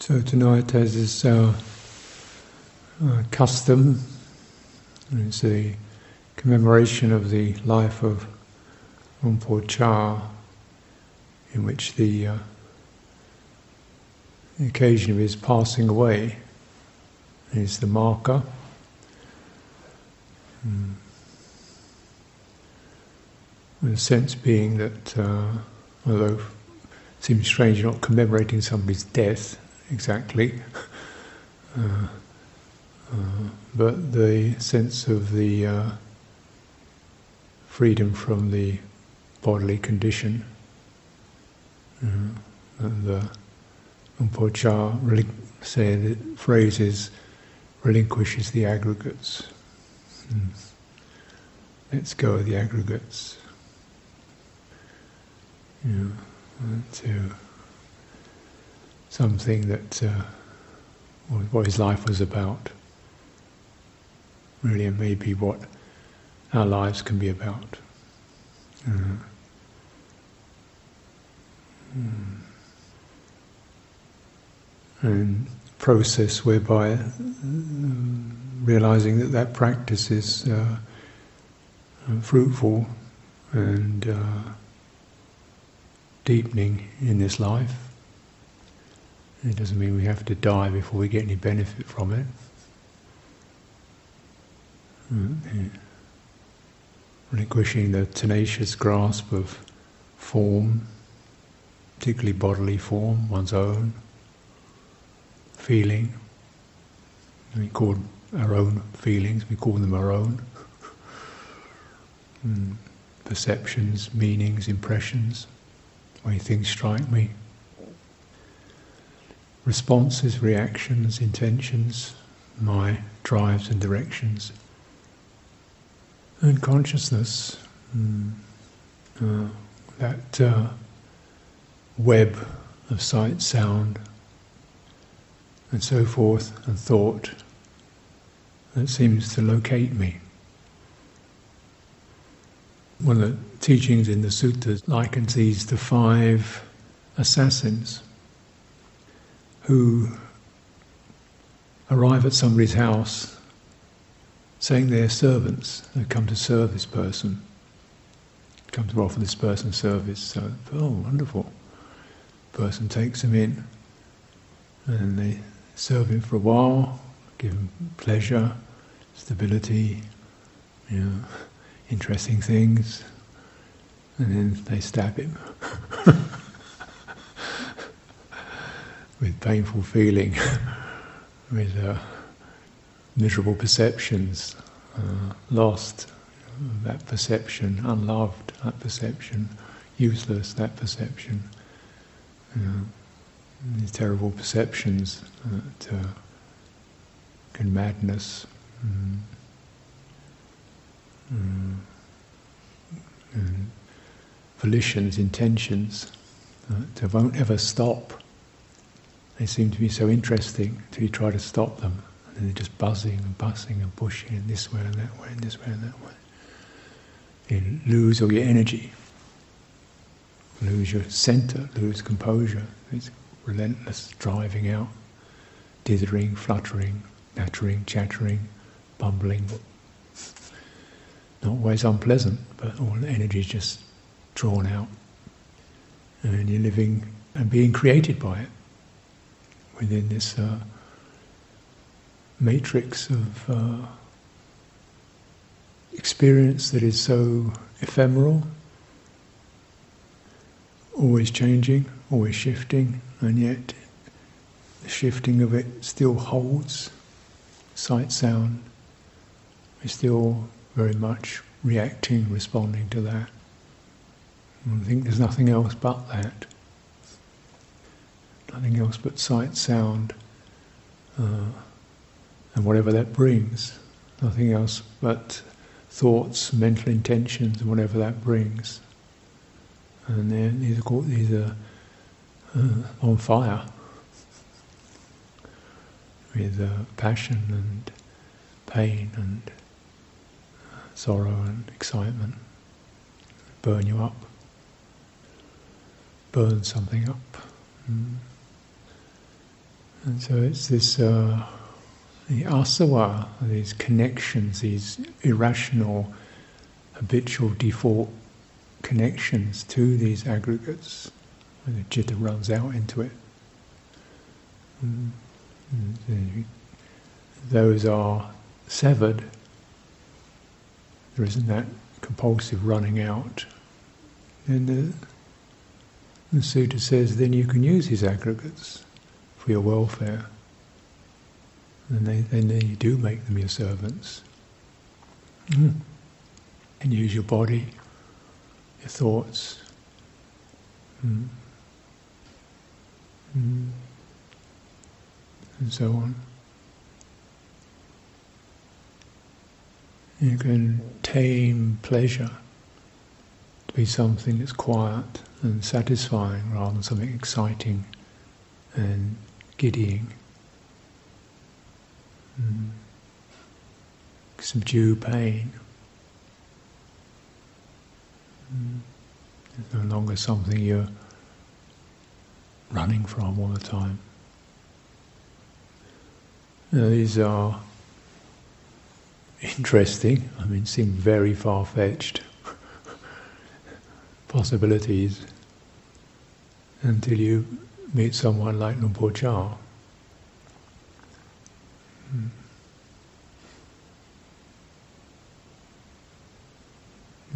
So tonight, as is our uh, custom, it's a commemoration of the life of Luang Por Chah, in which the, uh, the occasion of his passing away is the marker. Mm. The sense being that, uh, although it seems strange not commemorating somebody's death, exactly. Uh, uh, but the sense of the uh, freedom from the bodily condition, uh, and the Luang Por Chah really say the phrase relinquishes the aggregates. Mm. Let's go of the aggregates. Yeah, to something that uh, what his life was about. Really, and maybe what our lives can be about. Mm. And process whereby uh, realizing that that practice is uh, fruitful and uh, deepening in this life. It doesn't mean we have to die before we get any benefit from it. Mm-hmm. Relinquishing the tenacious grasp of form, particularly bodily form, one's own, feeling. We call our own feelings, we call them our own. Mm. Perceptions, meanings, impressions, way things strike me responses, reactions, intentions, my drives and directions. And consciousness, mm, uh, that uh, web of sight, sound, and so forth, and thought that seems to locate me. One of the teachings in the suttas likens these to five assassins who arrive at somebody's house saying they're servants, they come to serve this person, come to offer this person service. So, oh, wonderful. Person takes him in and they serve him for a while, give him pleasure, stability, you know, interesting things, and then they stab him. with painful feeling, with uh, miserable perceptions, uh, lost that perception, unloved that perception, useless that perception. these terrible perceptions that uh, can madness. Mm, mm, and volitions, intentions that won't ever stop. They seem to be so interesting until you try to stop them. And they're just buzzing and buzzing and pushing in this way and that way and this way and that way. You lose all your energy, lose your center, lose composure. It's relentless driving out, dithering, fluttering, nattering, chattering, bumbling. Not always unpleasant, but all the energy is just drawn out. And you're living and being created by it within this uh, matrix of uh, experience that is so ephemeral, always changing, always shifting, and yet the shifting of it still holds sight, sound. We're still very much reacting, responding to that. I think there's nothing else but that nothing else but sight, sound, uh, and whatever that brings, nothing else but thoughts, mental intentions, and whatever that brings. And then these are called, these are uh, on fire with uh, passion and pain and uh, sorrow and excitement. Burn you up. Burn something up. Mm. And so it's this uh, the asava, these connections, these irrational, habitual default connections to these aggregates, when the citta runs out into it. Mm. Mm. Those are severed. There isn't that compulsive running out. And the, the sutta says then you can use these aggregates for your welfare. And they, then you do make them your servants. Mm. And use your body, your thoughts. Mm. Mm. And so on. You can tame pleasure to be something that's quiet and satisfying rather than something exciting and giddying. Mm. Subdue pain. Mm. It's no longer something you're running from all the time. Now, these are interesting, I mean, seem very far fetched possibilities until you meet someone like Luang Por Chah. Hmm.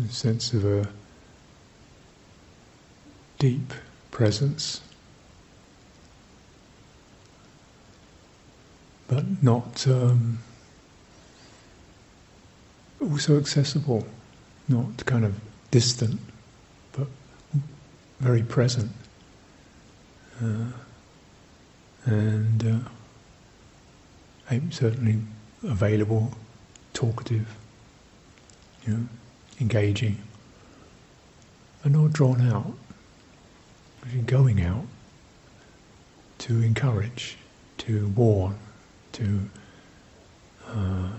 A sense of a deep presence, but not um, also accessible, not kind of distant, but very present. Uh, and uh, I'm certainly available, talkative, you know, engaging, and not drawn out, going out to encourage, to warn, to uh,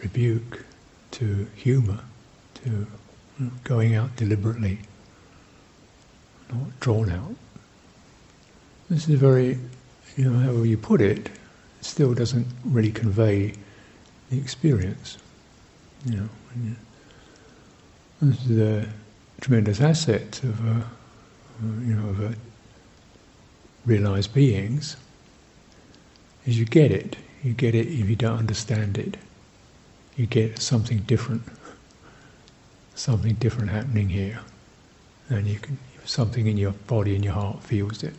rebuke, to humour, to going out deliberately, not drawn out. This is very, you know, however you put it, it still doesn't really convey the experience. You know, this is a tremendous asset of, a, you know, of a realized beings. Is you get it. You get it if you don't understand it you get something different, something different happening here, and you can something in your body and your heart feels it,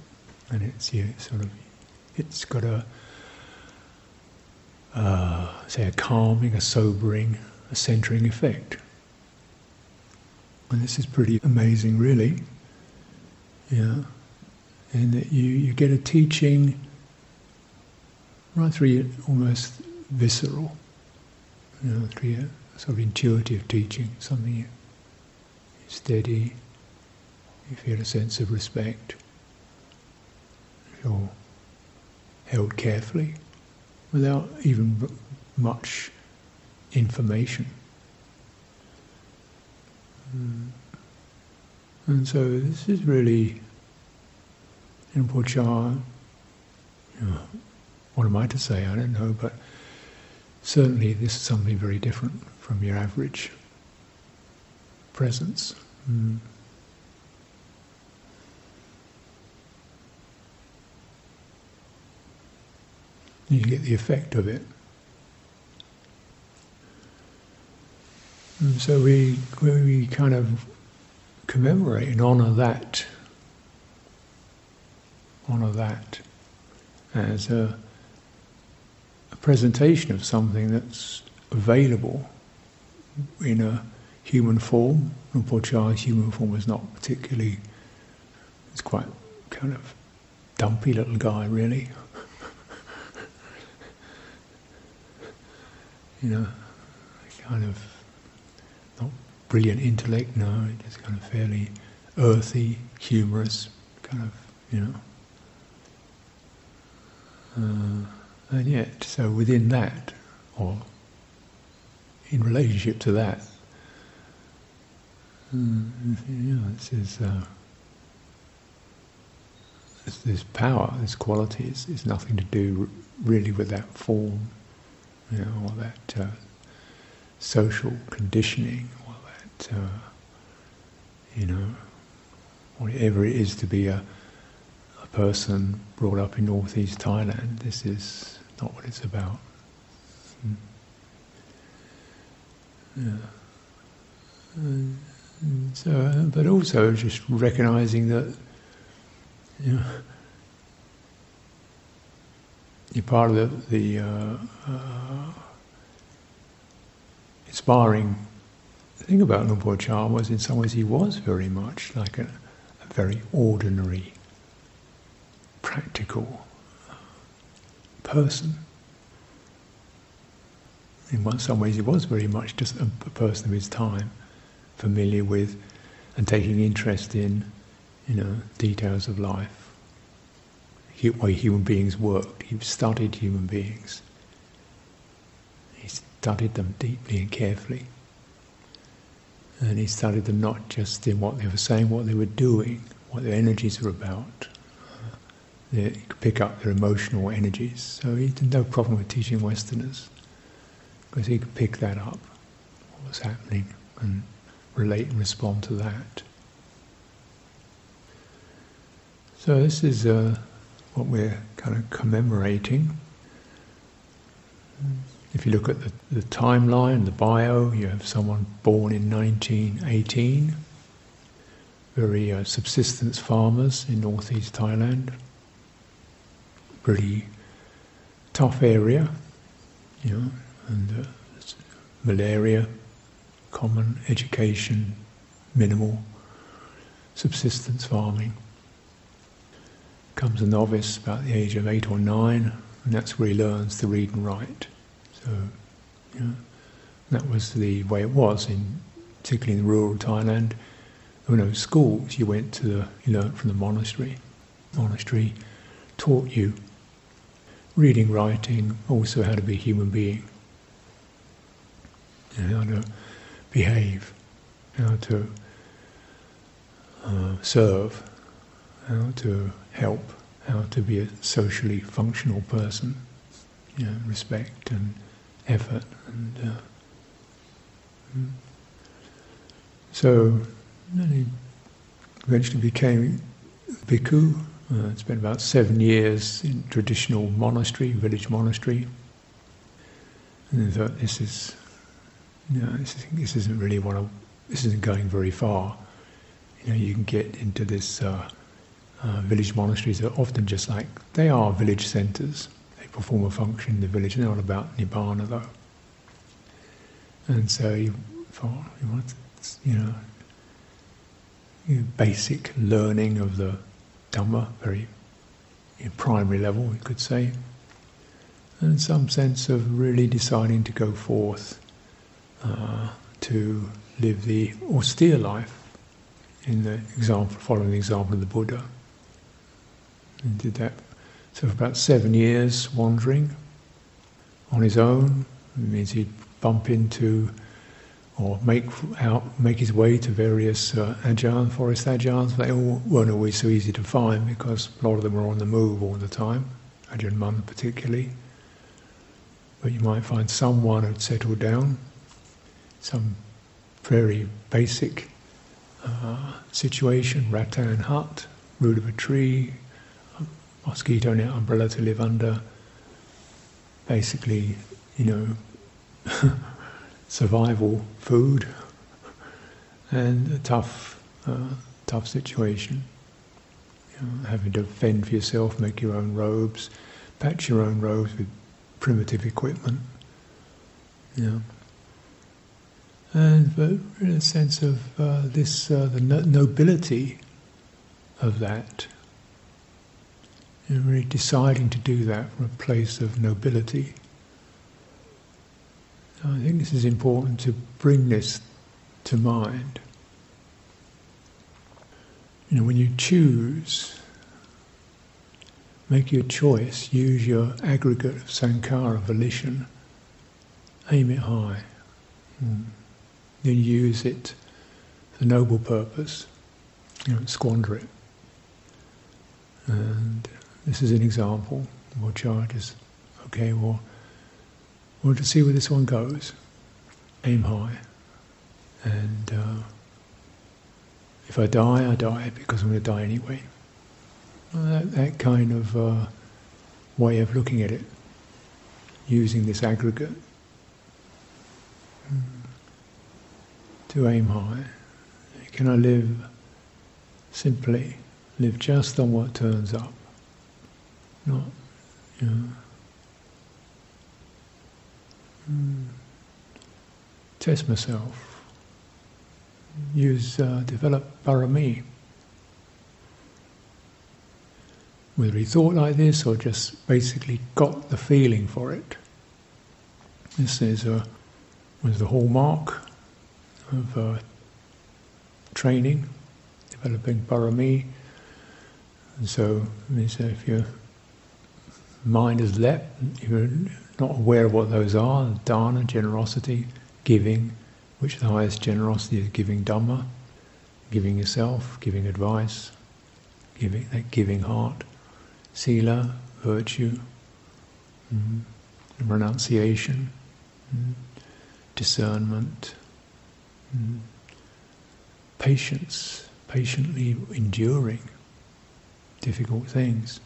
and it's you sort of it's got a uh, say a calming, a sobering, a centering effect, and this is pretty amazing, really. Yeah, and that you you get a teaching right through almost visceral you know, through sort of intuitive teaching, something you steady, you feel a sense of respect, you're held carefully without even much information. Mm. And so this is really, in Por Chah, what am I to say? I don't know, but certainly this is something very different from your average presence. Mm. You get the effect of it. And so we, we kind of commemorate and honour that, honour that as a presentation of something that's available in a human form. Rinpoche's human form is not particularly, it's quite kind of dumpy little guy, really. You know, kind of not brilliant intellect, no, just kind of fairly earthy, humorous, kind of, you know. Uh, and yet, so within that, or in relationship to that, mm, you know, this is uh, this power, this quality, is, is nothing to do really with that form, you know, or that uh, social conditioning, all that, uh, you know, whatever it is to be a, a person brought up in northeast Thailand. This is not what it's about. Hmm. Yeah. So, but also just recognizing that you know, you're part of the, the uh, uh, inspiring thing about Luang Chah was in some ways he was very much like a, a very ordinary, practical person. In some ways, he was very much just a, a person of his time familiar with and taking interest in, you know, details of life, way human beings worked. He studied human beings. He studied them deeply and carefully. And he studied them not just in what they were saying, what they were doing, what their energies were about. They could pick up their emotional energies. So he had no problem with teaching Westerners because he could pick that up, what was happening, and relate and respond to that. So this is uh, what we're kind of commemorating. If you look at the, the timeline, the bio, you have someone born in 1918, very uh, subsistence farmers in northeast Thailand, pretty tough area, you know, and uh, malaria common education, minimal subsistence farming. Comes a novice about the age of eight or nine, and that's where he learns to read and write. So, that was the way it was in, particularly in rural Thailand. There were no schools. You went to the, you learned from the monastery. Monastery taught you reading, writing, also how to be a human being. Know, how to behave, how to uh, serve, how to help, how to be a socially functional person, you know, respect and effort. And uh, hmm. so he eventually became bhikkhu. Uh, spent about seven years in traditional monastery, village monastery. And I thought, this is you know, this, is, this isn't really what I, this isn't going very far. You know, you can get into this uh, uh, village monasteries are often just like they are village centres. They perform a function in the village. They're not about nibbana though. And so you you know, you know, basic learning of the Dhamma, very you know, primary level, we could say, and some sense of really deciding to go forth uh, to live the austere life in the example, following the example of the Buddha. And did that so for about seven years wandering on his own. It means he'd bump into or make out, make his way to various uh, ajahn, forest ajahns. They all weren't always so easy to find because a lot of them were on the move all the time, Ajahn Mun particularly. But you might find someone who'd settled down some very basic uh, situation, rattan hut, root of a tree, mosquito net umbrella to live under, basically, you know, survival food, and a tough, uh, tough situation. You know, having to fend for yourself, make your own robes, patch your own robes with primitive equipment. You know and but in a sense of uh, this uh, the no- nobility of that, really deciding to do that from a place of nobility. I think this is important to bring this to mind. You know, when you choose, make your choice, use your aggregate of sankhara volition, aim it high. Mm then use it for noble purpose, you know, squander it. And this is an example. We'll charge is okay, well, we'll just see where this one goes. Aim high. And uh, if I die, I die because I'm going to die anyway. That, that kind of uh, way of looking at it, using this aggregate hmm, to aim high. Can I live simply, live just on what turns up? Not, you know. Mm. Test myself. Use, uh, develop parami. Whether he thought like this or just basically got the feeling for it. This is a, was the hallmark of uh, training, developing parami. And so, let me say if your mind is leapt, you're not aware of what those are, dana, generosity, giving, which the highest generosity is giving Dhamma, giving yourself, giving advice, giving that giving heart, sila, virtue, mm, renunciation, mm, discernment, mm, patience, patiently enduring difficult things,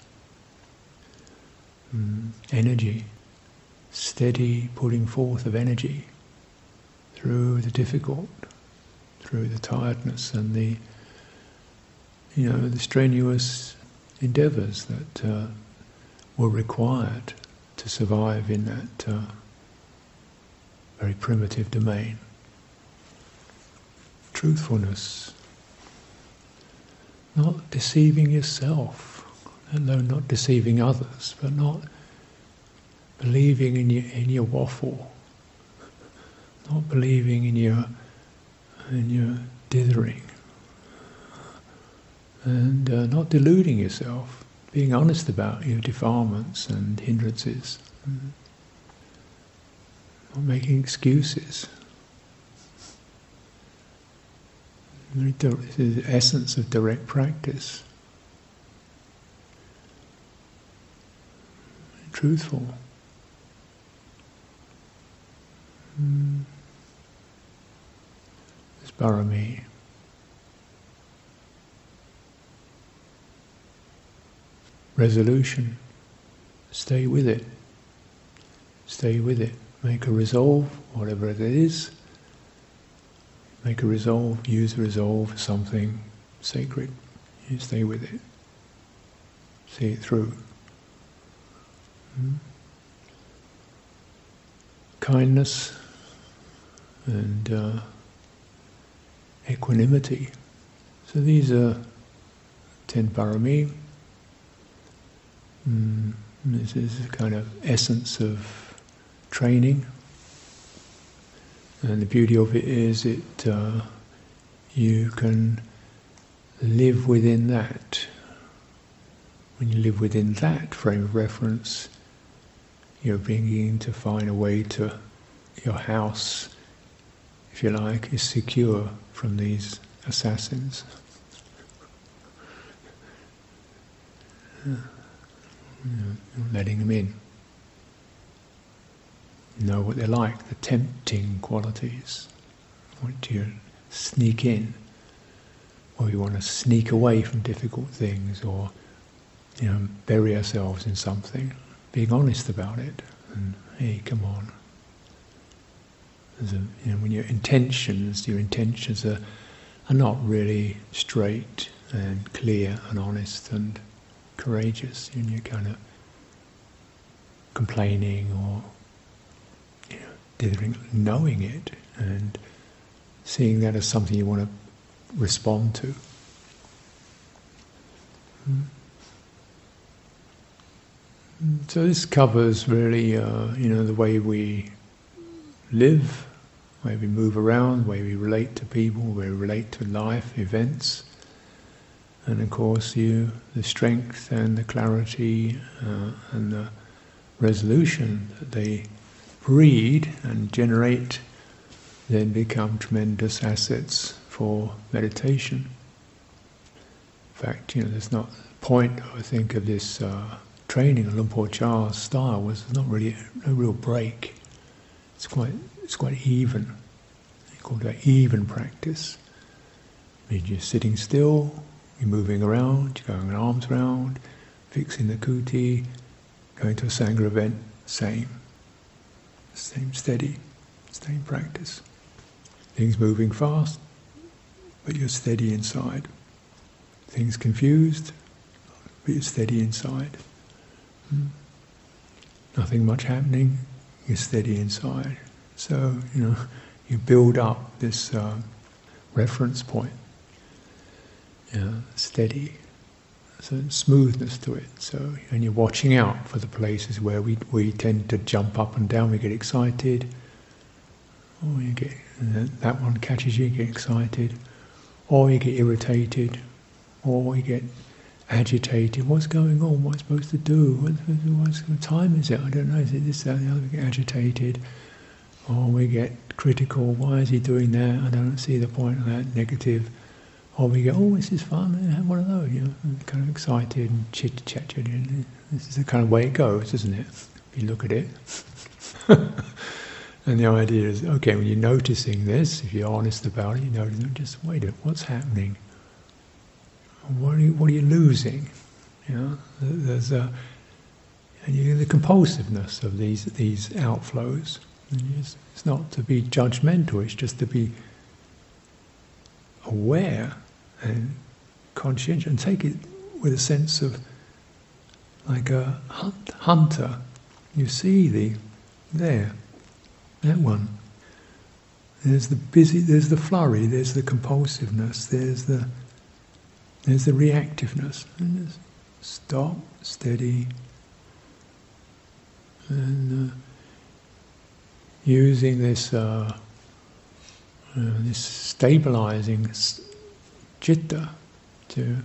mm, energy, steady putting forth of energy through the difficult, through the tiredness and the, you know, the strenuous endeavours that uh, were required to survive in that uh, very primitive domain. Truthfulness, not deceiving yourself, although not deceiving others, but not believing in your, in your waffle, not believing in your, in your dithering, and uh, not deluding yourself, being honest about your defilements and hindrances, not making excuses. This is the essence of direct practice. Truthful. Mm. It's parami. Resolution. Stay with it. Stay with it. Make a resolve, whatever it is Make a resolve, use resolve for something sacred. You stay with it. See it through. Hmm? Kindness and uh, equanimity. So these are ten parami. Mm, this is a kind of essence of training and the beauty of it is it uh, you can live within that. When you live within that frame of reference, you're beginning to find a way to your house, if you like, is secure from these assassins. letting them in know what they're like, the tempting qualities. Want you sneak in, or you want to sneak away from difficult things, or you know, bury ourselves in something. Being honest about it, and hey, come on. A, you know, when your intentions, your intentions are, are not really straight and clear and honest and courageous, and you're kind of complaining or you know, dithering, knowing it and seeing that as something you want to respond to. Hmm. So this covers really, uh, you know, the way we live, the way we move around, the way we relate to people, the way we relate to life, events, and of course, you, the strength and the clarity uh, and the resolution that they breed and generate then become tremendous assets for meditation. In fact, you know, there's not point, I think, of this uh, training of Luang Por Chah's style was not really no real break. It's quite it's quite even. They call that even practice. I mean, you're sitting still, you're moving around, you're going arms around, fixing the kuti, going to a sangha event, same. Same steady, same practice. Things moving fast, but you're steady inside. Things confused, but you're steady inside. Nothing much happening, you're steady inside. So, you know, you build up this uh, reference point. Yeah, steady. So smoothness to it. So and you're watching out for the places where we we tend to jump up and down. We get excited. Or you get that one catches you, you get excited, or you get irritated, or you get agitated. What's going on? What am I supposed to do? What, what time is it? I don't know. Is it this, that, the other? We get agitated, or we get critical. Why is he doing that? I don't see the point of that. Negative. Or we go, oh, this is fun. Have one of those. You know, kind of excited and chit chat. This is the kind of way it goes, isn't it? If you look at it. and the idea is, okay, when you're noticing this, if you're honest about it, you notice, just wait a what's happening? What are you, what are you losing? You know, there's a, and you, the compulsiveness of these these outflows. It's, it's not to be judgmental. It's just to be aware and conscientious and take it with a sense of like a hunt, hunter. You see the there, that one. There's the busy. There's the flurry. There's the compulsiveness. There's the there's the reactiveness. Stop, steady, and uh, using this uh, uh, this stabilizing citta to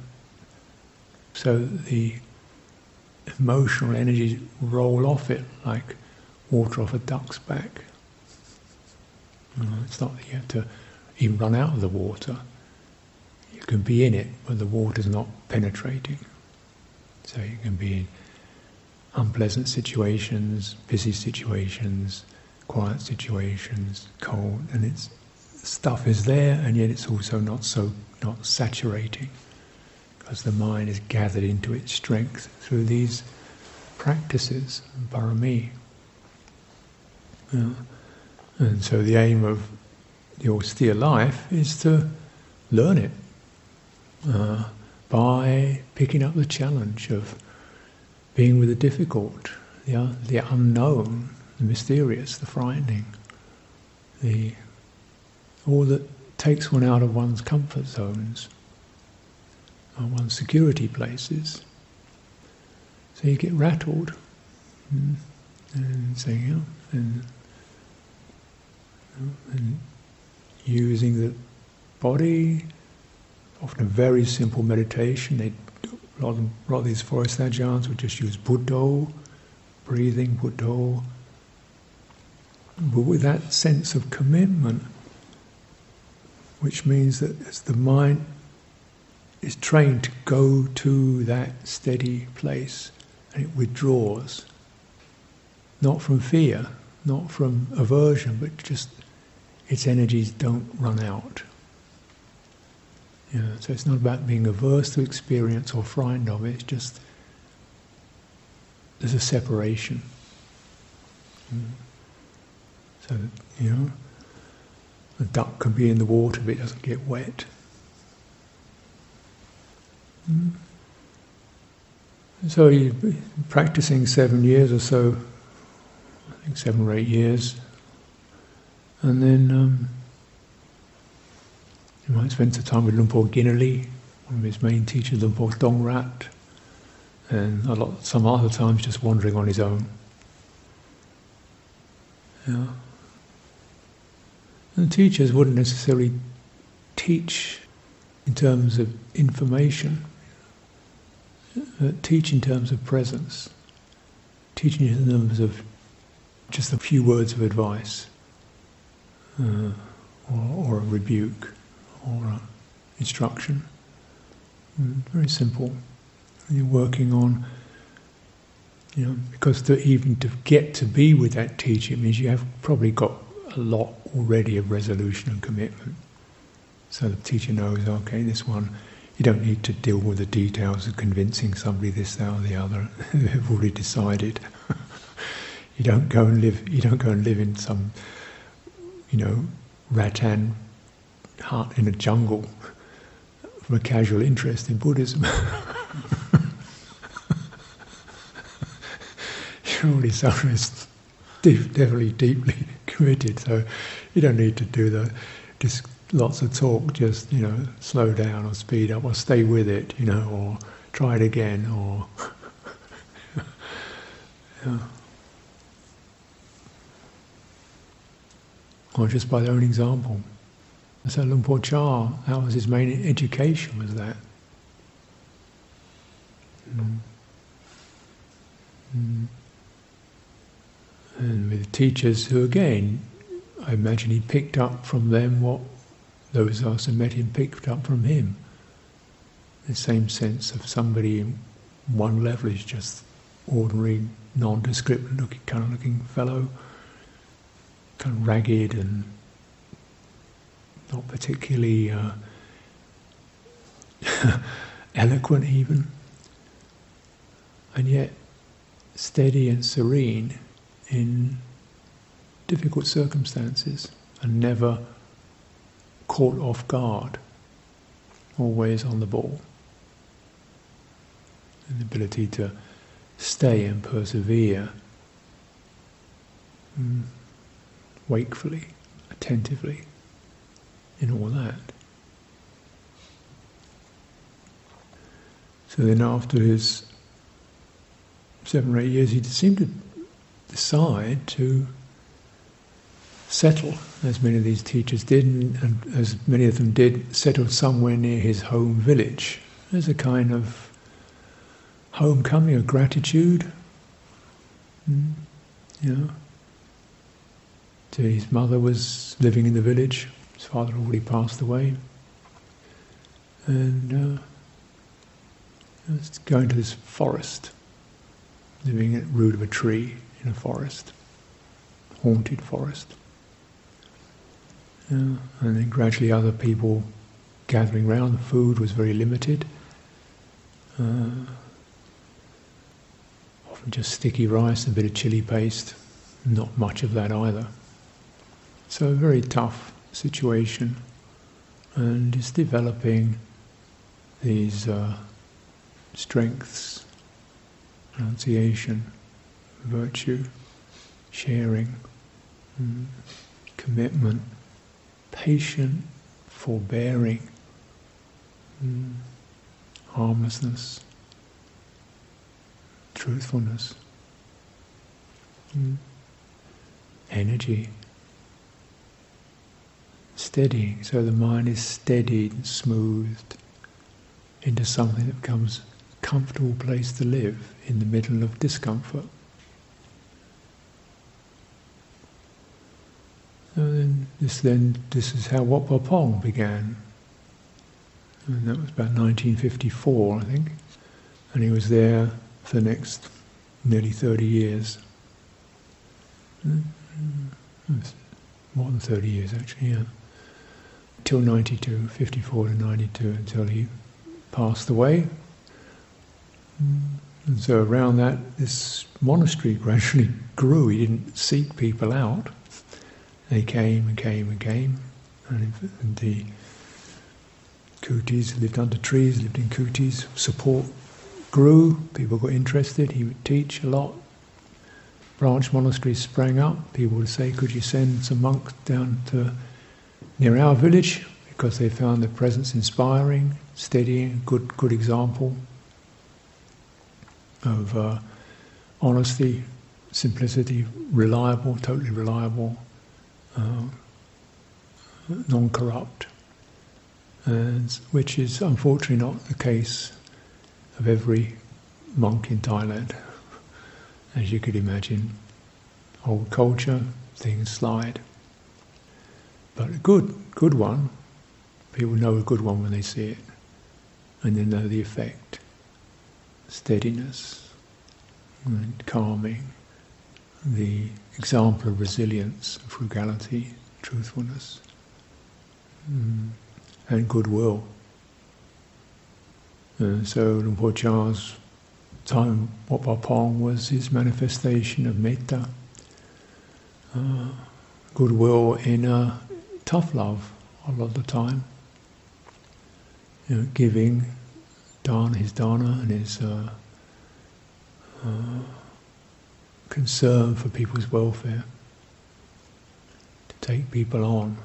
so the emotional energies roll off it like water off a duck's back. it's not that you have to even run out of the water. You can be in it, but the water's not penetrating. So you can be in unpleasant situations, busy situations, quiet situations, cold, and it's stuff is there, and yet it's also not so not saturating, because the mind is gathered into its strength through these practices, parami. Yeah. And so the aim of the austere life is to learn it uh, by picking up the challenge of being with the difficult, the, the unknown, the mysterious, the frightening, the all that takes one out of one's comfort zones, or one's security places. So you get rattled, mm, and saying, you know, and, and using the body, often a very simple meditation. They, a, lot of, a lot of these forest ajahns would just use Buddho, breathing Buddho, but with that sense of commitment which means that as the mind is trained to go to that steady place and it withdraws, not from fear, not from aversion, but just its energies don't run out. So it's not about being averse to experience or frightened of it, it's just there's a separation. Mm. So, you know, the duck can be in the water but it doesn't get wet. Mm. So practicing seven years or so, I think seven or eight years, and then um, you might spend some time with Luang Por Kinaree, one of his main teachers, Luang Por Tongrat, and a lot, some other times just wandering on his own. Yeah. And teachers wouldn't necessarily teach in terms of information, uh, teach in terms of presence, teaching in terms of just a few words of advice, uh, or, or, a rebuke, or an instruction. Mm, very simple. you're working on, you know, because to even to get to be with that teacher means you have probably got a lot already of resolution and commitment. So the teacher knows, okay, this one, you don't need to deal with the details of convincing somebody this, that, or the other. They've already decided. you don't go and live. You don't go and live in some, you know, rattan hut in a jungle from a casual interest in Buddhism. Already someone who's deep, definitely deeply committed, so you don't need to do the just lots of talk. Just you know, slow down or speed up or stay with it, you know, or try it again, or yeah. or just by their own example. So Luang Por Chah, that was his main education, was that. Mm. Mm. And with teachers who, again, I imagine he picked up from them what those of us who met him picked up from him. The same sense of somebody in one level is just ordinary, nondescript looking, kind of looking fellow, kind of ragged and not particularly uh, eloquent even, and yet steady and serene in difficult circumstances and never caught off guard, always on the ball. The ability to stay and persevere mm, wakefully, attentively in all that. So then, after his seven or eight years, he seemed to decide to settle, as many of these teachers did, and as many of them did, settle somewhere near his home village as a kind of homecoming, of gratitude. Mm, you know, so his mother was living in the village. His father already passed away. And uh, going to this forest, living at the root of a tree in a forest, haunted forest. and then gradually other people gathering round. The food was very limited. Uh, often just sticky rice, a bit of chili paste, not much of that either. So very tough situation and is developing these uh, strengths, renunciation, virtue, sharing, mm, commitment, patient, forbearing, mm, harmlessness, truthfulness, mm, energy steadying, so the mind is steadied and smoothed into something that becomes a comfortable place to live in the middle of discomfort. And then this then this is how Wat Pah Pong began. And that was about 1954, I think. And he was there for the next nearly 30 years. Mm-hmm. More than 30 years, actually, yeah till 92, 54 to 92, until he passed away. And so around that, this monastery gradually grew. He didn't seek people out. They came and came and came. And, the kutis lived under trees, lived in kutis. Support grew. People got interested. He would teach a lot. Branch monasteries sprang up. People would say, could you send some monks down to near our village because they found the presence inspiring, steadying, good, good example of uh, honesty, simplicity, reliable, totally reliable, uh, non-corrupt, and which is unfortunately not the case of every monk in Thailand, as you could imagine. Old culture, things slide. But a good, good one, people know a good one when they see it, and they know the effect. steadiness, and calming, the example of resilience, frugality, truthfulness, mm, and goodwill. Uh, so Luang Por Chah's time, Wat Pong was his manifestation of metta, uh, goodwill in a tough love a lot of the time. You know, giving dana, his dana, and his uh, uh, concern for people's welfare. To take people on.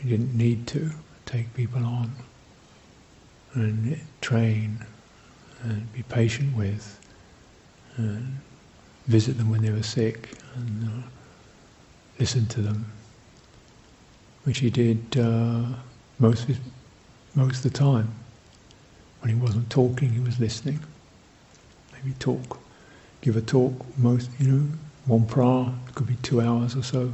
He didn't need to take people on and train and be patient with and visit them when they were sick and uh, listen to them which he did uh, most, of most of the time. When he wasn't talking, he was listening. Maybe talk, give a talk, most, you know, one pra, could be two hours or so.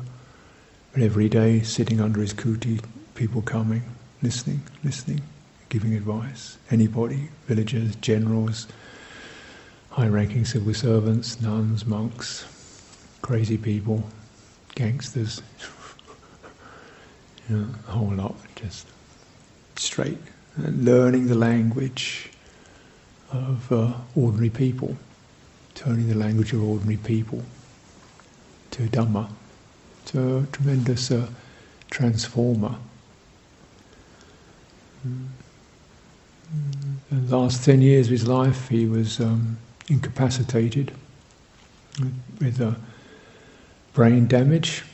But every day, sitting under his kuti, people coming, listening, listening, giving advice. Anybody, villagers, generals, high-ranking civil servants, nuns, monks, crazy people, gangsters, you know, a whole lot, just straight. Learning the language of uh, ordinary people, turning the language of ordinary people to Dhamma, to a tremendous uh, transformer. Mm. The last 10 years of his life, he was um, incapacitated with uh, brain damage.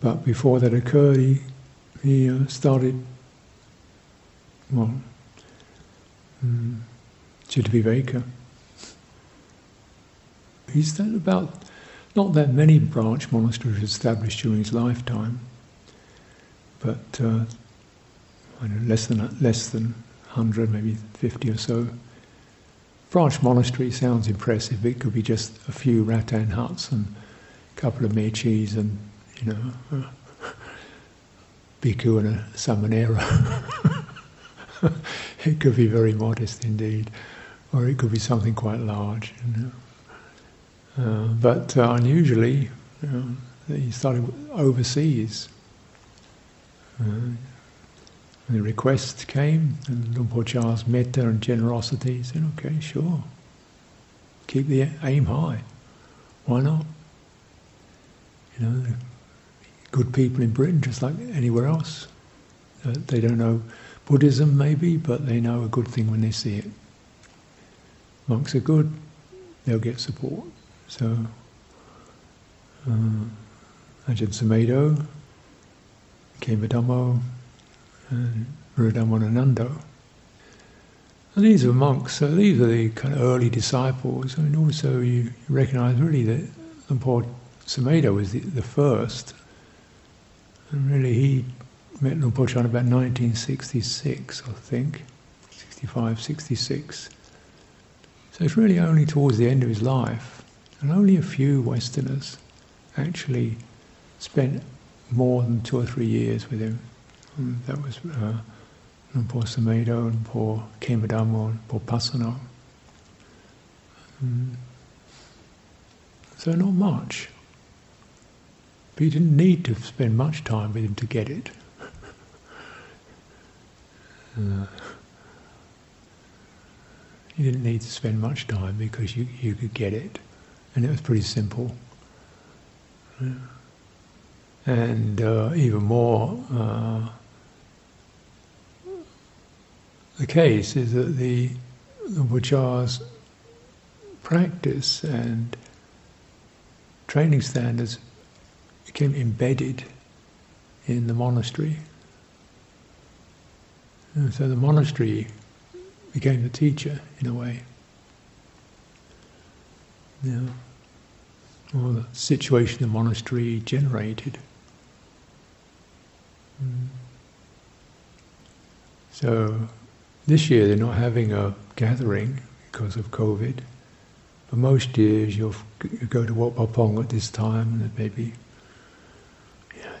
But before that occurred, he he uh, started, well, um, Cittaviveka. He's done about not that many branch monasteries established during his lifetime, but uh, know less than less than hundred, maybe fifty or so. Branch monastery sounds impressive. It could be just a few rattan huts and a couple of maechis and you know. Uh, bhikkhu and a samanera. it could be very modest indeed, or it could be something quite large. You know. uh, but uh, unusually, you he started overseas. Uh, the request came, and Luang Por Chah's metta and generosity said, okay, sure. Keep the aim high. Why not? You know, good people in Britain, just like anywhere else. Uh, they don't know Buddhism, maybe, but they know a good thing when they see it. Monks are good, they'll get support. So, uh, Ajahn Sumedho, Khemadhammo, and Rudamananando. And these are monks, so these are the kind of early disciples. and also you, recognize really that Luang Por Sumedho was the, the first and really, he met Luang Por Chah about 1966, I think, 65, 66. So it's really only towards the end of his life, and only a few Westerners actually spent more than two or three years with him. And that was uh, Sumedho and poor Khemadhammo and poor Pasanno. Um, so not much. But you didn't need to spend much time with him to get it. uh, you didn't need to spend much time because you, you could get it. And it was pretty simple. Yeah. And uh, even more, uh, the case is that the, the Buddha's practice and training standards became embedded in the monastery. And so the monastery became the teacher in a way. Yeah. Or the situation the monastery generated. Mm. So this year they're not having a gathering because of COVID. But most years you'll go to Wat Pah Pong at this time and maybe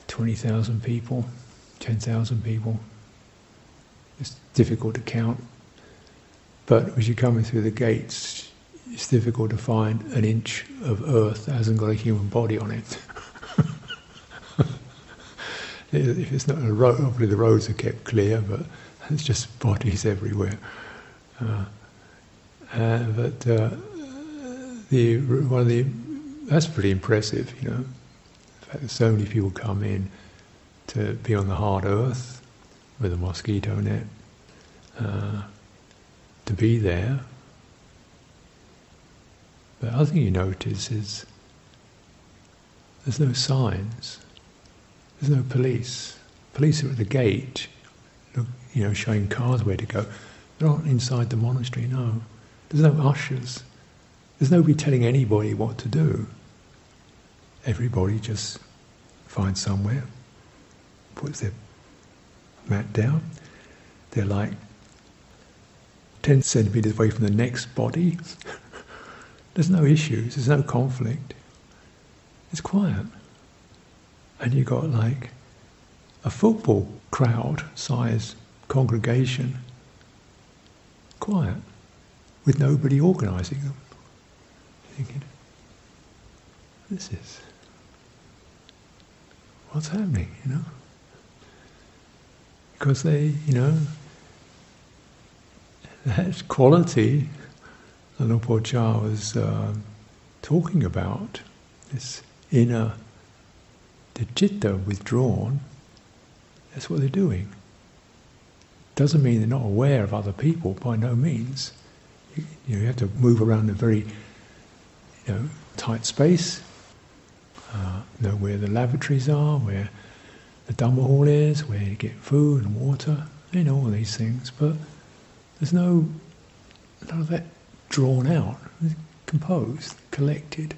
20,000 people, 10,000 people. It's difficult to count. But as you're coming through the gates, it's difficult to find an inch of earth that hasn't got a human body on it. if it's not a road, hopefully the roads are kept clear, but it's just bodies everywhere. Uh, uh, but uh, the one of the that's pretty impressive, you know. So many people come in to be on the hard earth with a mosquito net, uh, to be there. But the other thing you notice is there's no signs, there's no police. Police are at the gate, look, you know, showing cars where to go. They're not inside the monastery, no. There's no ushers. There's nobody telling anybody what to do. Everybody just finds somewhere, puts their mat down. They're like 10 centimeters away from the next body. there's no issues, there's no conflict. It's quiet. And you've got like a football crowd size congregation, quiet, with nobody organising them. Thinking, this is what's happening, you know? Because they, you know, that quality that Luang Chah was uh, talking about, this inner, the citta withdrawn, that's what they're doing. Doesn't mean they're not aware of other people, by no means. You, you have to move around a very you know, tight space, uh, know where the lavatories are, where the Dhamma hall is, where you get food and water, you know all these things, but there's no none of that drawn out. It's composed, collected,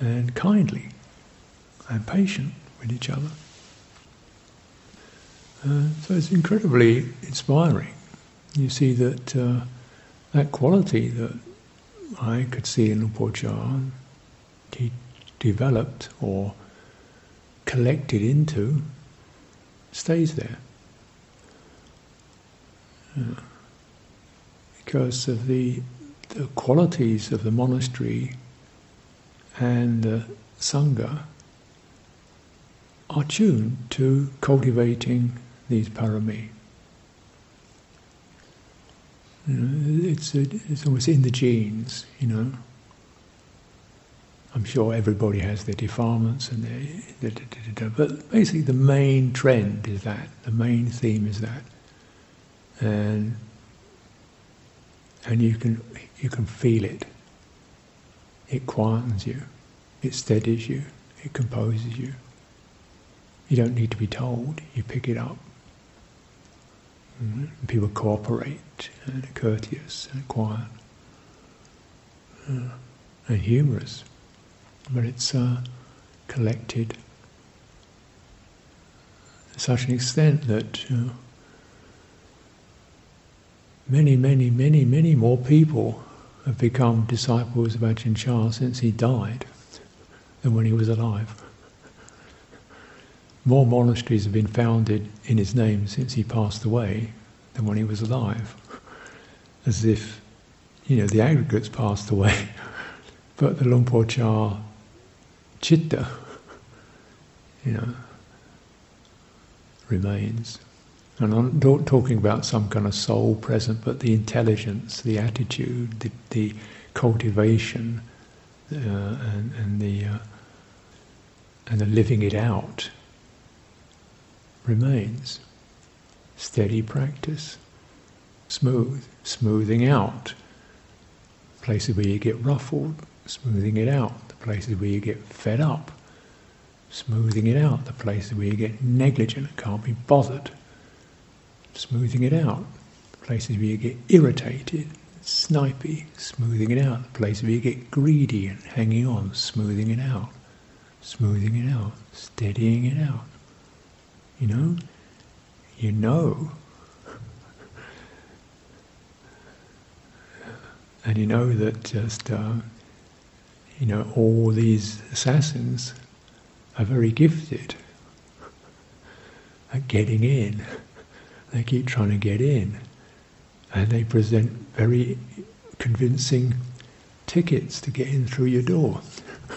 and kindly and patient with each other. Uh, so it's incredibly inspiring. You see that uh, that quality that I could see in Luang Por he developed or collected into, stays there. Uh, because of the, the qualities of the monastery and the Sangha are tuned to cultivating these parami. You know, it's, it's almost in the genes, you know. I'm sure everybody has their defilements and their, da, da, da, but basically the main trend is that, the main theme is that. And and you can you can feel it. It quietens you, it steadies you, it composes you. You don't need to be told, you pick it up. Mm-hmm. People cooperate and are courteous and quiet uh, and humorous, but it's uh, collected to such an extent that uh, many, many, many, many more people have become disciples of Ajahn Chah since he died than when he was alive. More monasteries have been founded in his name since he passed away than when he was alive. As if, you know, the aggregates passed away, but the Luang Por Chah chitta, you know, remains. And I'm not talking about some kind of soul present, but the intelligence, the attitude, the, the cultivation, uh, and, and, the uh, and the living it out remains. Steady practice, smooth, smoothing out. Places where you get ruffled, smoothing it out. The places where you get fed up, smoothing it out. The places where you get negligent, and can't be bothered smoothing it out. Places where you get irritated, snipey, smoothing it out. The places where you get greedy and hanging on, smoothing it out. Smoothing it out, steadying it out. You know? You know. And you know that just, uh, you know, all these asavas are very gifted at getting in. They keep trying to get in. and they present very convincing tickets to get in through your door.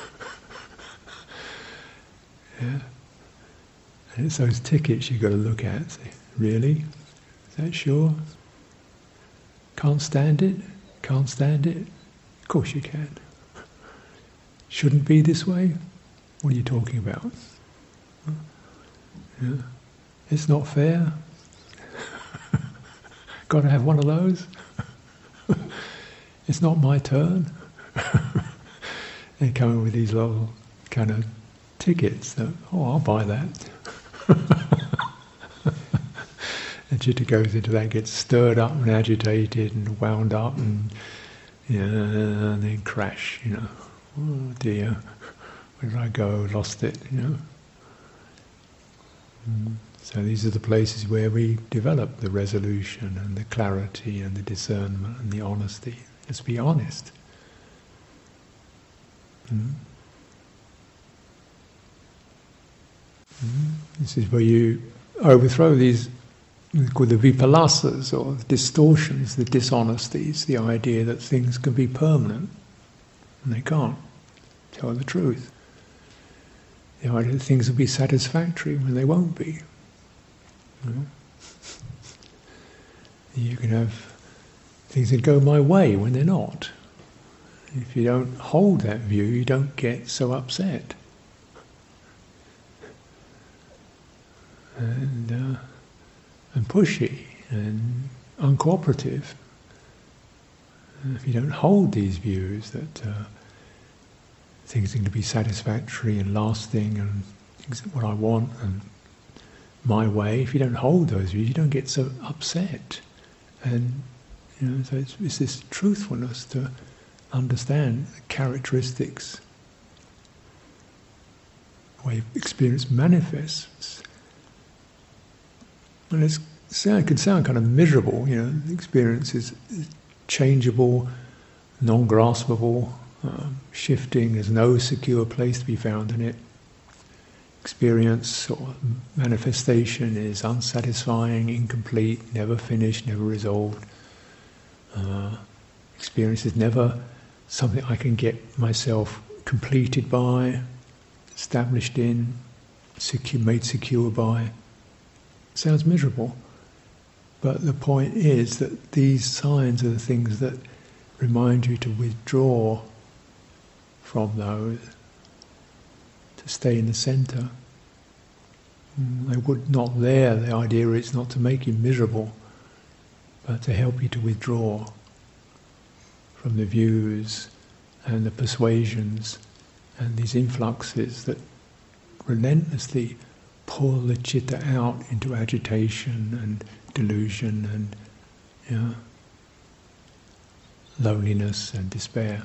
yeah. And it's those tickets you've got to look at. Say, really? Is that sure? Can't stand it? Can't stand it? Of course you can. Shouldn't be this way? What are you talking about? Yeah. It's not fair. Got to have one of those. it's not my turn. they come with these little kind of tickets that, oh, I'll buy that. and Chitta goes into that, gets stirred up and agitated and wound up and, know, and then crash, you know. Oh dear, where did I go? Lost it, you know. Mm. So these are the places where we develop the resolution and the clarity and the discernment and the honesty. Let's be honest. Mm. Mm. This is where you overthrow these called the vipallasas or the distortions, the dishonesties, the idea that things can be permanent and they can't. Tell the truth. Idea that things will be satisfactory when they won't be. You can have things that go my way when they're not. If you don't hold that view, you don't get so upset. And, uh, and pushy and uncooperative. If you don't hold these views that uh, things are going to be satisfactory and lasting and what I want and my way, if you don't hold those views, you don't get so upset. And you know, so it's, it's this truthfulness to understand the characteristics, way experience manifests. And it's, it can sound kind of miserable, you know, experience is changeable, non-graspable, um, shifting, there's no secure place to be found in it experience or manifestation is unsatisfying, incomplete, never finished, never resolved. Uh, experience is never something I can get myself completed by, established in, secure, made secure by. Sounds miserable, but the point is that these signs are the things that remind you to withdraw from those to stay in the center. Mm, they would not there. The idea is not to make you miserable, but to help you to withdraw from the views and the persuasions and these influxes that relentlessly pull the chitta out into agitation and delusion and you know, loneliness and despair.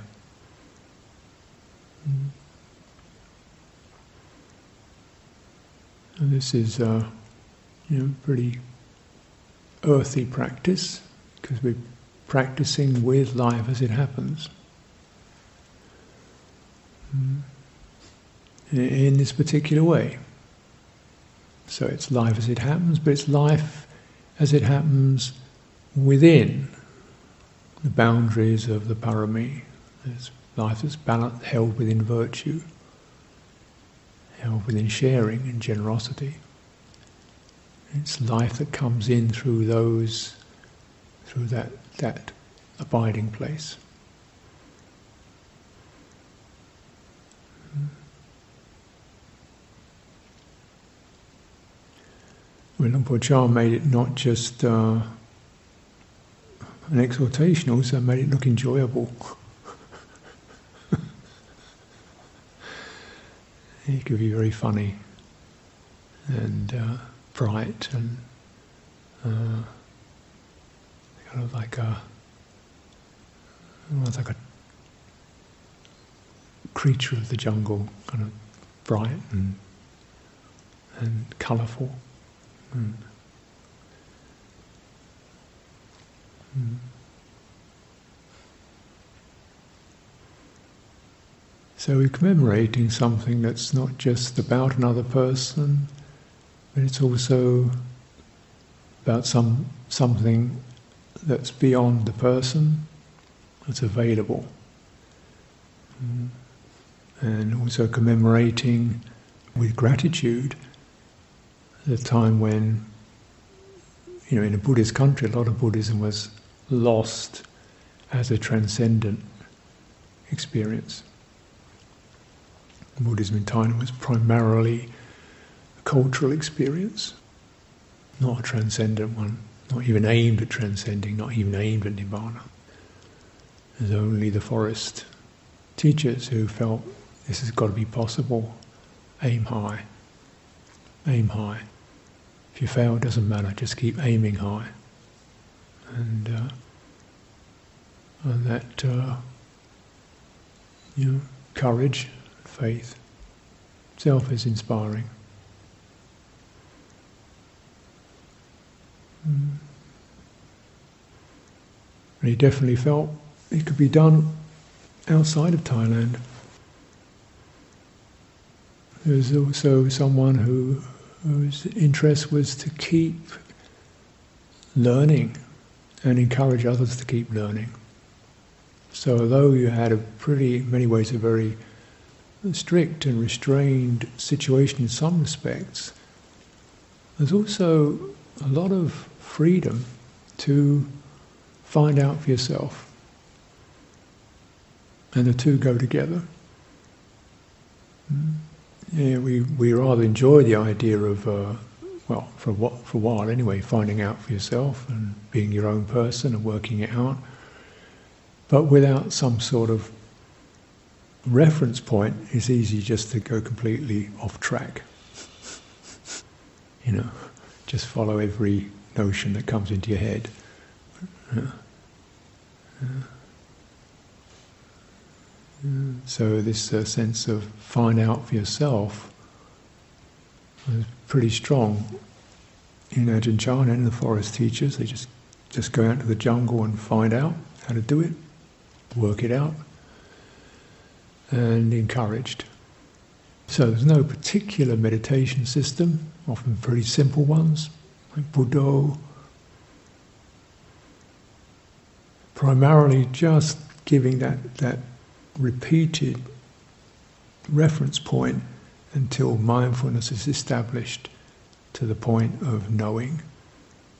And this is a you know, pretty earthy practice because we're practicing with life as it happens. Hmm. In this particular way. So it's life as it happens, but it's life as it happens within the boundaries of the parami. It's life that's balanced, held within virtue within sharing and generosity. It's life that comes in through those, through that, that abiding place. When Luang Por Chah made it not just uh, an exhortation, also made it look enjoyable. It could be very funny and uh, bright and uh, kind of like a almost like a creature of the jungle, kind of bright and and colourful. And, mm. So we're commemorating something that's not just about another person, but it's also about some something that's beyond the person, that's available. Mm. And also commemorating with gratitude the time when, you know, in a Buddhist country, a lot of Buddhism was lost as a transcendent experience. Buddhism in China was primarily a cultural experience, not a transcendent one, not even aimed at transcending, not even aimed at nirvana. There's only the forest teachers who felt this has got to be possible. Aim high. Aim high. If you fail, it doesn't matter, just keep aiming high. And, uh, and that, uh, you know, courage, faith, self is inspiring. Mm. And he definitely felt it could be done outside of Thailand. There was also someone who, whose interest was to keep learning and encourage others to keep learning. So although you had a pretty, many ways, a very strict and restrained situation in some respects, there's also a lot of freedom to find out for yourself. And the two go together. Mm. Yeah, we, we rather enjoy the idea of, uh, well, for, what, for a while anyway, finding out for yourself and being your own person and working it out, but without some sort of reference point, it's easy just to go completely off track. you know, just follow every notion that comes into your head. So this uh, sense of find out for yourself is pretty strong in Ajahn Chah and the forest teachers. They just just go out to the jungle and find out how to do it, work it out, and encouraged. So there's no particular meditation system, often pretty simple ones, like Buddho. Primarily just giving that, that repeated reference point until mindfulness is established to the point of knowing,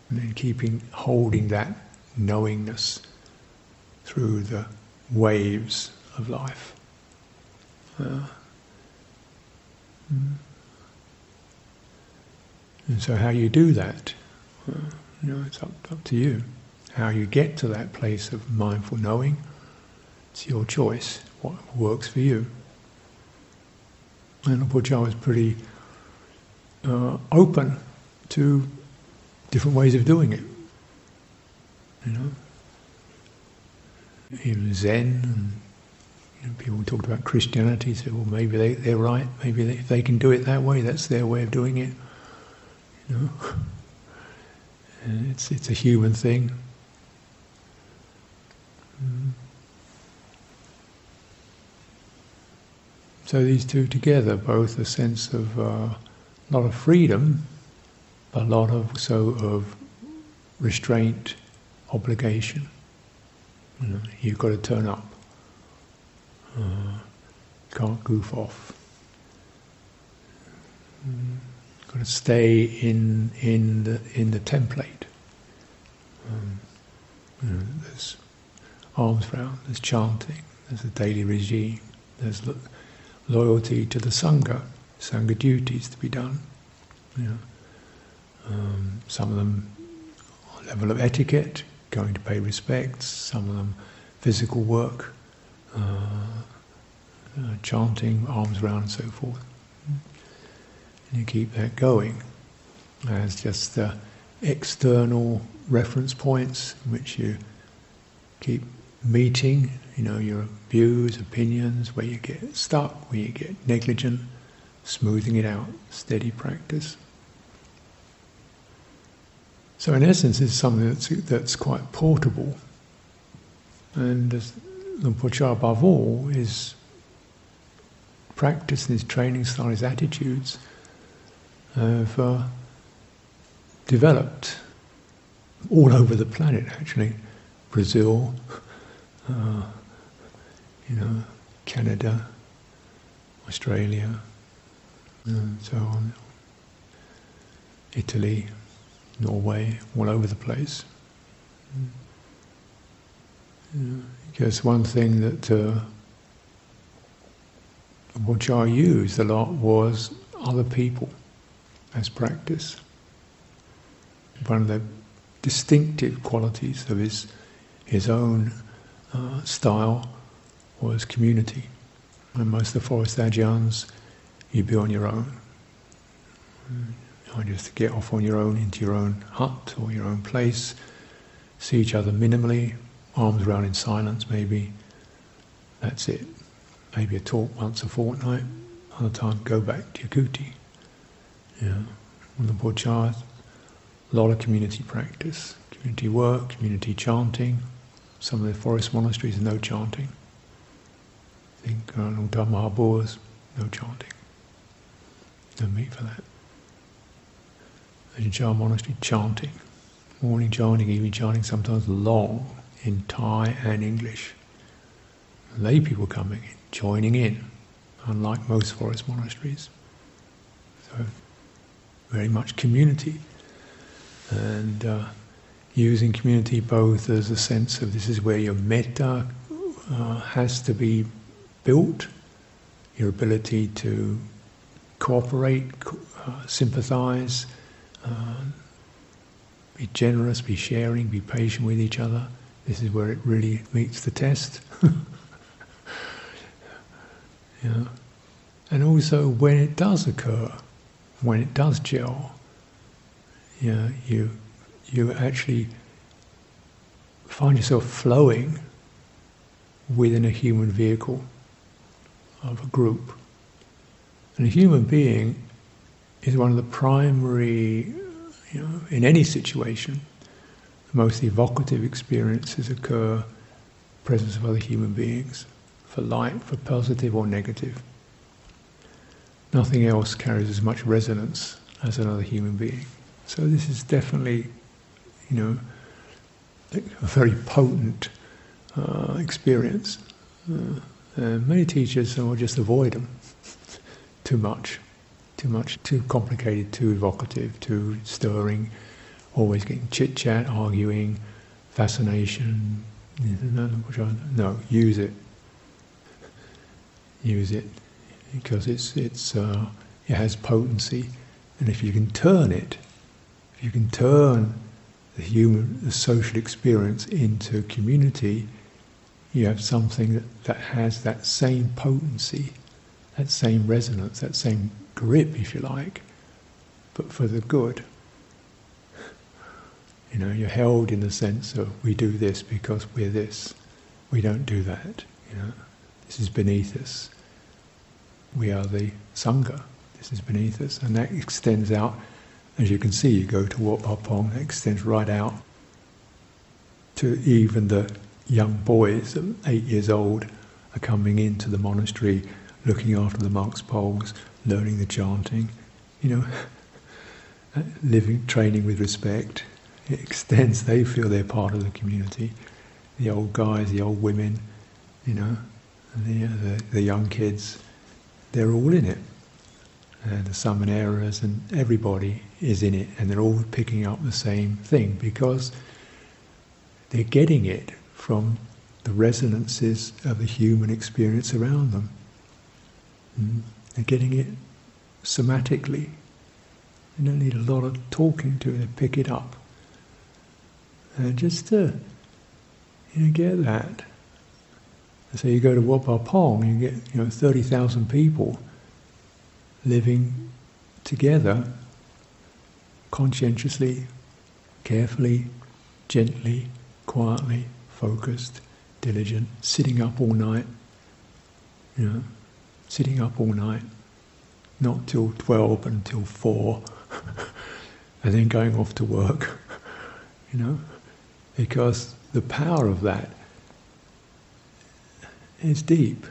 and then keeping holding that knowingness through the waves of life. And so, how you do that, you know, it's up, up to you. How you get to that place of mindful knowing it's your choice, what works for you. And Luang Por was pretty uh, open to different ways of doing it. You know, even Zen, and you know, people talked about Christianity. Said, well, maybe they, they're right. Maybe they, if they can do it that way, that's their way of doing it. You know, and it's it's a human thing. Mm. So these two together, both a sense of uh, a lot of freedom, but a lot of so of restraint, obligation. You know, you've got to turn up. Uh, can't goof off. Mm, got to stay in in the in the template. Um, you know, there's alms round, there's chanting, there's a daily regime, there's loyalty to the sangha, sangha duties to be done. You know, um, some of them level of etiquette, going to pay respects. Some of them physical work, uh, uh, chanting, alms round, and so forth. And you keep that going as just the external reference points which you keep meeting, you know, your views, opinions, where you get stuck, where you get negligent, smoothing it out, steady practice. So, in essence, it's something that's, that's quite portable. And Luang Por above all, is practice his training style, his attitudes have uh, developed all over the planet actually. Brazil, uh, you know, Canada, Australia, and so on. Italy, Norway, all over the place. Because one thing that uh, I used a lot was other people as practice. One of the distinctive qualities of his his own uh, style was community. And most of the forest ajahns, you'd be on your own. You just get off on your own into your own hut or your own place, see each other minimally, alms around in silence maybe. That's it. Maybe a talk once a fortnight. Other time, go back to your kuti. Yeah. On the Bojars, a lot of community practice, community work, community chanting. Some of the forest monasteries, no chanting. I think uh, Long Mahabodh's, no chanting. No meat for that. Ajahn Monastery, chanting. Morning chanting, evening chanting, sometimes long in Thai and English. Lay people coming in, joining in, unlike most forest monasteries. So, very much community. And uh, using community both as a sense of this is where your metta uh, has to be built, your ability to cooperate, uh, sympathize, uh, be generous, be sharing, be patient with each other. This is where it really meets the test. And also when it does occur, when it does gel, yeah, you you actually find yourself flowing within a human vehicle of a group. And a human being is one of the primary, you know, in any situation, the most evocative experiences occur presence of other human beings, for light, for positive or negative. Nothing else carries as much resonance as another human being. So this is definitely, you know, a very potent uh, experience. Uh, many teachers will just avoid them too much, too much, too complicated, too evocative, too stirring, always getting chit chat, arguing, fascination. No, use it. Use it because it's it's uh, it has potency, and if you can turn it if you can turn the human, the social experience into community, you have something that, that has that same potency, that same resonance, that same grip, if you like, but for the good. You know, you're held in the sense of we do this because we're this. We don't do that. You know, this is beneath us. We are the sangha. This is beneath us, and that extends out as you can see, you go to Wat Pah Pong, it extends right out to even the young boys, eight years old, are coming into the monastery, looking after the monks' poles, learning the chanting, you know, living, training with respect. Extends, they feel they're part of the community. The old guys, the old women, you know, the, the, the young kids, they're all in it and the samaneras and everybody is in it and they're all picking up the same thing because they're getting it from the resonances of the human experience around them. Mm. They're getting it somatically. They don't need a lot of talking to it, they pick it up. And just to you know, get that. So you go to Wat Pah Pong, you get you know thirty thousand people living together conscientiously, carefully, gently, quietly, focused, diligent, sitting up all night, you know, sitting up all night, not till 12 until 4, and then going off to work, you know, because the power of that is deep.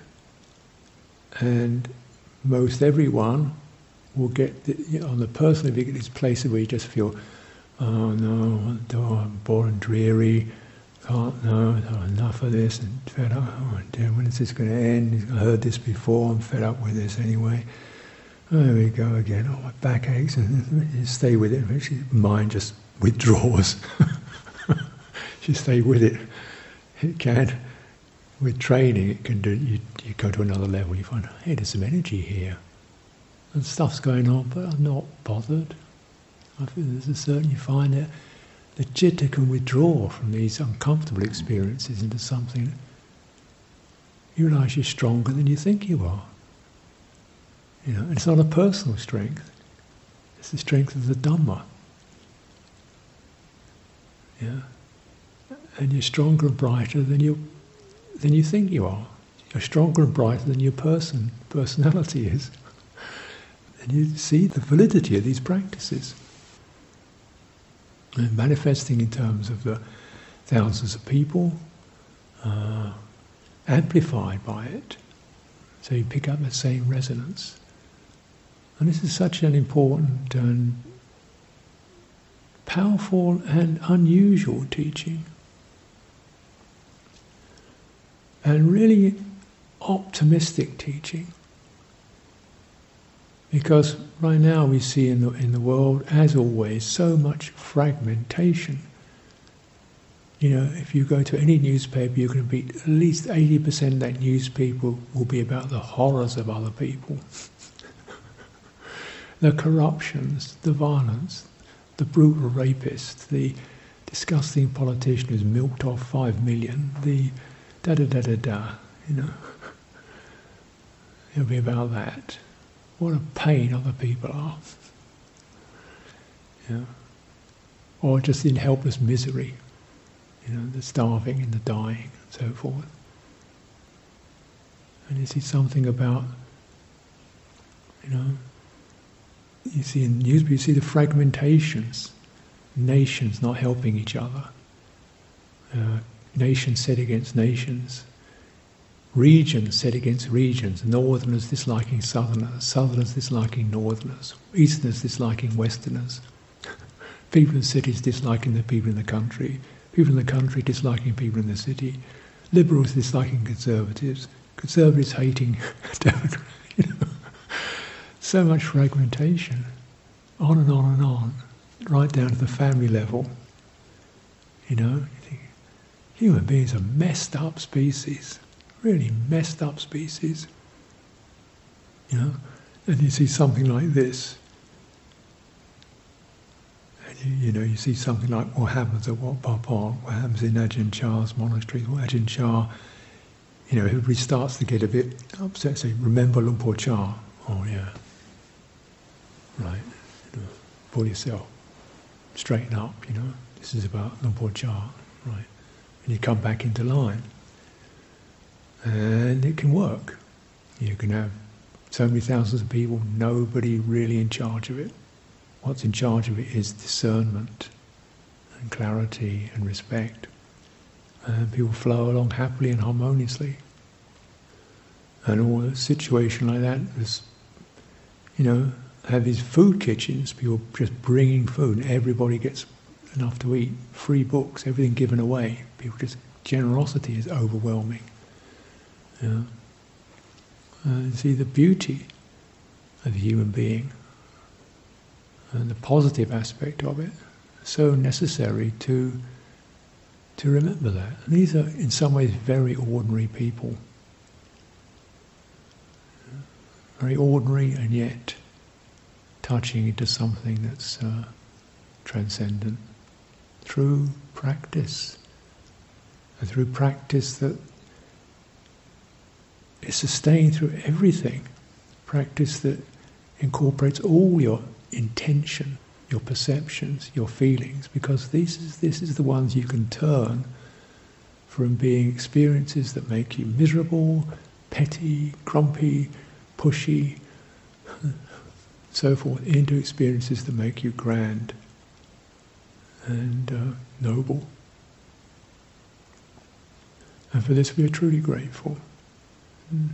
And most everyone will get the, you know, on the personal, you get these places where you just feel, oh no, oh, boring, dreary, can't, no, no, enough of this, and fed up, oh dear, when is this going to end? I've heard this before, I'm fed up with this anyway. There we go again, oh, my back aches, and stay with it, eventually mind just withdraws. you stay with it. It can, with training, it can do, you, you go to another level, you find, hey, there's some energy here. And stuff's going on, but I'm not bothered. I feel there's a certain, you find that the citta can withdraw from these uncomfortable experiences into something you realize you're stronger than you think you are. You know, it's not a personal strength. It's the strength of the Dhamma. Yeah. And you're stronger and brighter than you than you think you are. You're stronger and brighter than your person personality is. and you see the validity of these practices. And manifesting in terms of the thousands of people, uh, amplified by it. So you pick up the same resonance. And this is such an important and powerful and unusual teaching. And really optimistic teaching. Because right now we see in the, in the world, as always, so much fragmentation. You know, if you go to any newspaper, you're going to be at least 80% of that newspaper will be about the horrors of other people. the corruptions, the violence, the brutal rapist, the disgusting politician who's milked off five million, the da da da da da, you know. It'll be about that. What a pain other people are. Yeah. Or just in helpless misery, you know, the starving and the dying and so forth. And you see something about, you know, you see in news, but you see the fragmentations, nations not helping each other, uh, nations set against nations, regions set against regions, northerners disliking southerners, southerners disliking northerners, easterners disliking westerners, people in cities disliking the people in the country, people in the country disliking people in the city, liberals disliking conservatives, conservatives hating Democrats. You know so much fragmentation, on and on and on, right down to the family level. You know, human beings are messed up species, really messed up species. You know, and you see something like this, and you, you know, you see something like what happens at Wat Pong, what happens in Ajahn Chah's monastery, what Ajahn Chah, you know, everybody starts to get a bit upset, say, remember Luang Por Chah. Oh yeah, right? You know, pull yourself, straighten up, you know. This is about Luang Por Chah, right? And you come back into line. And it can work. You can have so many thousands of people, nobody really in charge of it. What's in charge of it is discernment and clarity and respect. And people flow along happily and harmoniously. And all a situation like that you know, have these food kitchens, people just bringing food, and everybody gets enough to eat, free books, everything given away. Just, generosity is overwhelming. Yeah. And see the beauty of the human being and the positive aspect of it. So necessary to to remember that. And these are in some ways very ordinary people. Very ordinary and yet touching into something that's uh, transcendent through practice. And through practice that is sustained through everything. Practice that incorporates all your intention, your perceptions, your feelings, because this is, this is the ones you can turn from being experiences that make you miserable, petty, grumpy, pushy, so forth, into experiences that make you grand and uh, noble. And for this we are truly grateful. Mm.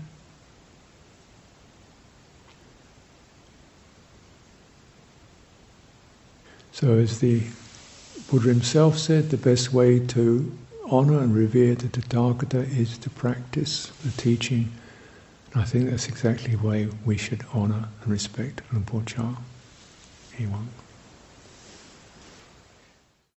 So as the Buddha himself said the best way to honor and revere the Tathagata is to practice the teaching. And I think that's exactly the way we should honor and respect Luang Por Chah. Anyone?